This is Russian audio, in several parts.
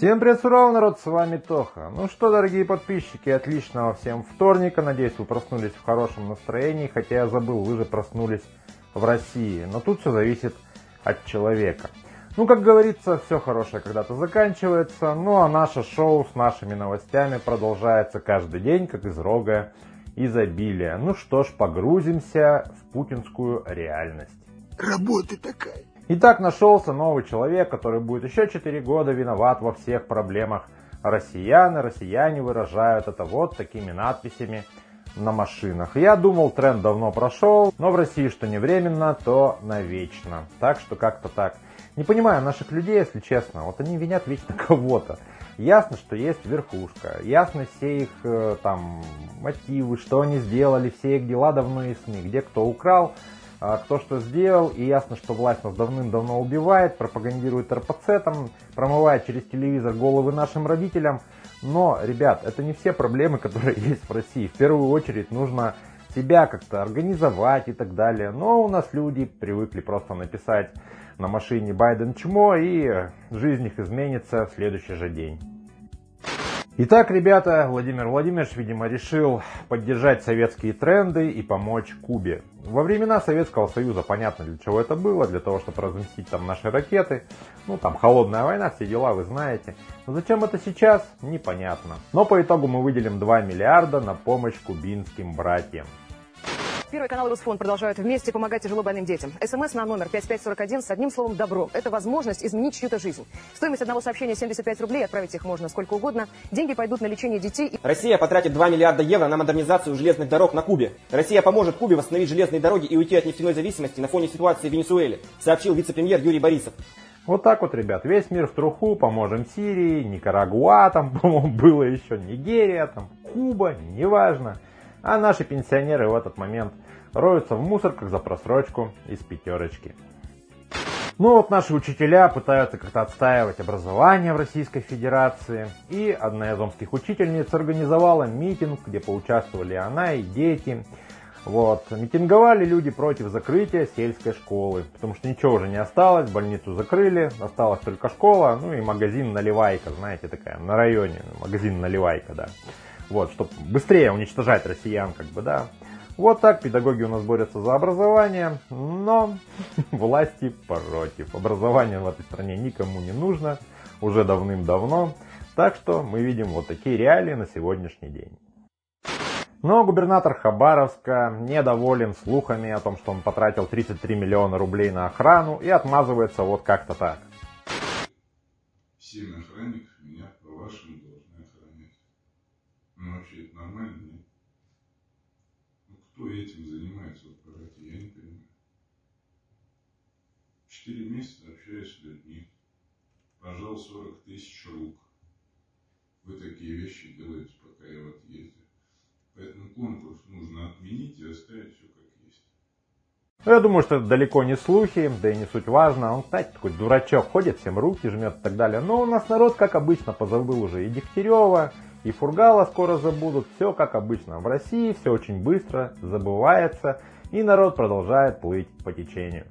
Всем привет, сурал народ, с вами Тоха. Ну что, дорогие подписчики, отличного всем вторника. Надеюсь, вы проснулись в хорошем настроении, хотя я забыл, вы же проснулись в России. Но тут все зависит от человека. Ну, как говорится, все хорошее когда-то заканчивается. Ну, а наше шоу с нашими новостями продолжается каждый день, как из рога изобилия. Ну что ж, погрузимся в путинскую реальность. Работа такая. Итак, нашелся новый человек, который будет еще 4 года виноват во всех проблемах россиян. И россияне выражают это вот такими надписями на машинах. Я думал, тренд давно прошел, но в России что не временно, то навечно. Так что как-то так. Не понимаю наших людей, если честно. Вот они винят вечно кого-то. Ясно, что есть верхушка, ясно все их э, там мотивы, что они сделали, все их дела давно ясны, где кто украл, кто что сделал, и ясно, что власть нас давным-давно убивает, пропагандирует РПЦ, там, промывает через телевизор головы нашим родителям. Но, ребят, это не все проблемы, которые есть в России. В первую очередь нужно себя как-то организовать и так далее. Но у нас люди привыкли просто написать на машине Байден чмо, и жизнь их изменится в следующий же день. Итак, ребята, Владимир Владимирович, видимо, решил поддержать советские тренды и помочь Кубе. Во времена Советского Союза понятно, для чего это было, для того, чтобы разместить там наши ракеты. Ну, там холодная война, все дела вы знаете. Но зачем это сейчас, непонятно. Но по итогу мы выделим 2 миллиарда на помощь кубинским братьям. Первый канал и Русфонд продолжают вместе помогать тяжело больным детям. СМС на номер 5541 с одним словом «добро». Это возможность изменить чью-то жизнь. Стоимость одного сообщения 75 рублей, отправить их можно сколько угодно. Деньги пойдут на лечение детей. Россия потратит 2 миллиарда евро на модернизацию железных дорог на Кубе. Россия поможет Кубе восстановить железные дороги и уйти от нефтяной зависимости на фоне ситуации в Венесуэле, сообщил вице-премьер Юрий Борисов. Вот так вот, ребят, весь мир в труху, поможем Сирии, Никарагуа, там, по-моему, было еще Нигерия, там, Куба, неважно. А наши пенсионеры в этот момент роются в мусорках за просрочку из пятерочки. Ну вот наши учителя пытаются как-то отстаивать образование в Российской Федерации. И одна из омских учительниц организовала митинг, где поучаствовали она и дети. Вот. Митинговали люди против закрытия сельской школы, потому что ничего уже не осталось, больницу закрыли, осталась только школа, ну и магазин Наливайка, знаете, такая, на районе, магазин Наливайка, да. Вот, чтобы быстрее уничтожать россиян, как бы, да. Вот так педагоги у нас борются за образование, но власти против. Образование в этой стране никому не нужно, уже давным-давно. Так что мы видим вот такие реалии на сегодняшний день. Но губернатор Хабаровска недоволен слухами о том, что он потратил 33 миллиона рублей на охрану и отмазывается вот как-то так. Семь охранников меня по-вашему должны охранять. Ну вообще это нормально, этим занимается в аппарате, я не понимаю. Четыре месяца общаюсь с людьми. Пожал 40 тысяч рук. Вы такие вещи делаете, пока я в отъезде. Поэтому конкурс нужно отменить и оставить все как есть. Ну, я думаю, что это далеко не слухи, да и не суть важно. Он, кстати, такой дурачок, ходит, всем руки жмет и так далее. Но у нас народ, как обычно, позабыл уже и Дегтярева, и Фургала скоро забудут. Все как обычно. В России все очень быстро забывается, и народ продолжает плыть по течению.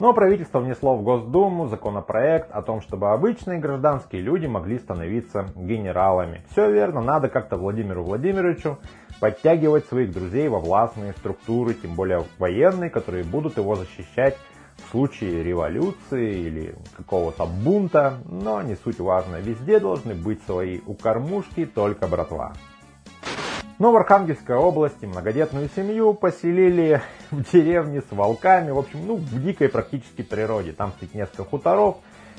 Но правительство внесло в Госдуму законопроект о том, чтобы обычные гражданские люди могли становиться генералами. Все верно, надо как-то Владимиру Владимировичу подтягивать своих друзей во властные структуры, тем более военные, которые будут его защищать в случае революции или какого-то бунта, но не суть важно, везде должны быть свои у кормушки только братва. Но в Архангельской области многодетную семью поселили в деревне с волками, в общем, ну, в дикой практически природе. Там стоит несколько хуторов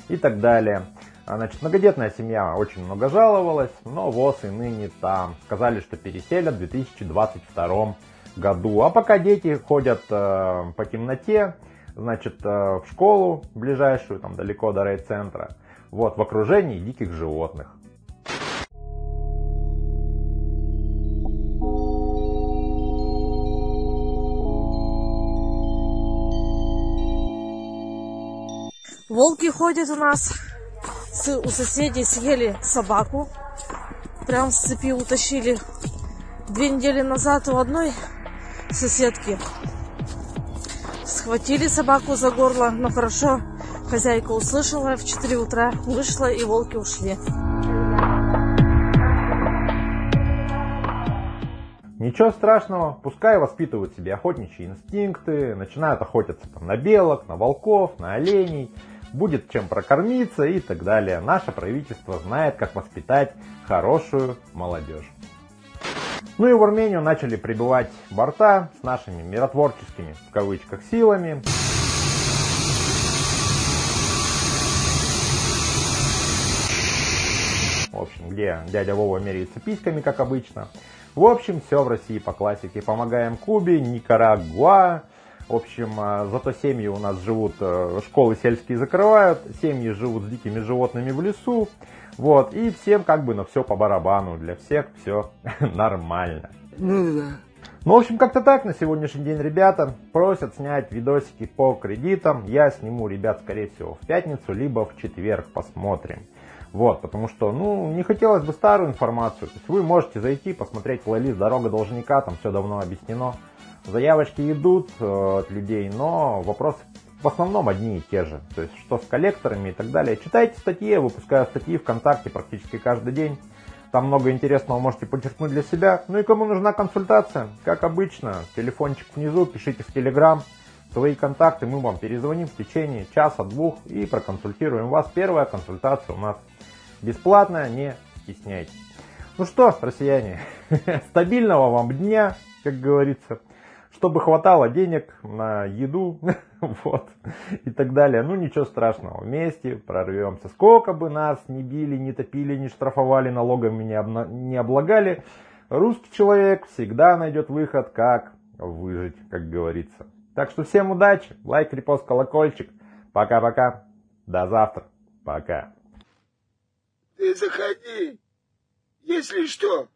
и так далее. А, значит, многодетная семья очень много жаловалась, но ВОЗ и ныне там. Сказали, что переселят в 2022 году. А пока дети ходят э, по темноте, значит, э, в школу ближайшую, там далеко до райцентра, вот, в окружении диких животных. Волки ходят у нас. У соседей съели собаку. Прям с цепи утащили. Две недели назад у одной соседки схватили собаку за горло, но хорошо Хозяйка услышала в 4 утра, вышла и волки ушли. Ничего страшного, пускай воспитывают себе охотничьи инстинкты, начинают охотиться там, на белок, на волков, на оленей, будет чем прокормиться и так далее. Наше правительство знает, как воспитать хорошую молодежь. Ну и в Армению начали прибывать борта с нашими миротворческими, в кавычках, силами. В общем, где дядя Вова меряется письками, как обычно. В общем, все в России по классике. Помогаем Кубе, Никарагуа. В общем, а, зато семьи у нас живут, э, школы сельские закрывают, семьи живут с дикими животными в лесу. Вот, и всем как бы на все по барабану, для всех все нормально. Ну да. Ну, в общем, как-то так на сегодняшний день ребята просят снять видосики по кредитам. Я сниму, ребят, скорее всего, в пятницу, либо в четверг посмотрим. Вот, потому что, ну, не хотелось бы старую информацию. То есть вы можете зайти, посмотреть плейлист «Дорога должника», там все давно объяснено. Заявочки идут э, от людей, но вопросы в основном одни и те же. То есть, что с коллекторами и так далее. Читайте статьи, я выпускаю статьи ВКонтакте практически каждый день. Там много интересного можете подчеркнуть для себя. Ну и кому нужна консультация, как обычно, телефончик внизу, пишите в Телеграм свои контакты, мы вам перезвоним в течение часа-двух и проконсультируем вас. Первая консультация у нас бесплатная, не стесняйтесь. Ну что, россияне, стабильного вам дня, как говорится, чтобы хватало денег на еду, вот, и так далее. Ну ничего страшного, вместе прорвемся. Сколько бы нас не били, не топили, не штрафовали, налогами не, обна- не облагали, русский человек всегда найдет выход, как выжить, как говорится. Так что всем удачи, лайк, репост, колокольчик. Пока-пока, до завтра, пока. Ты заходи. Если что,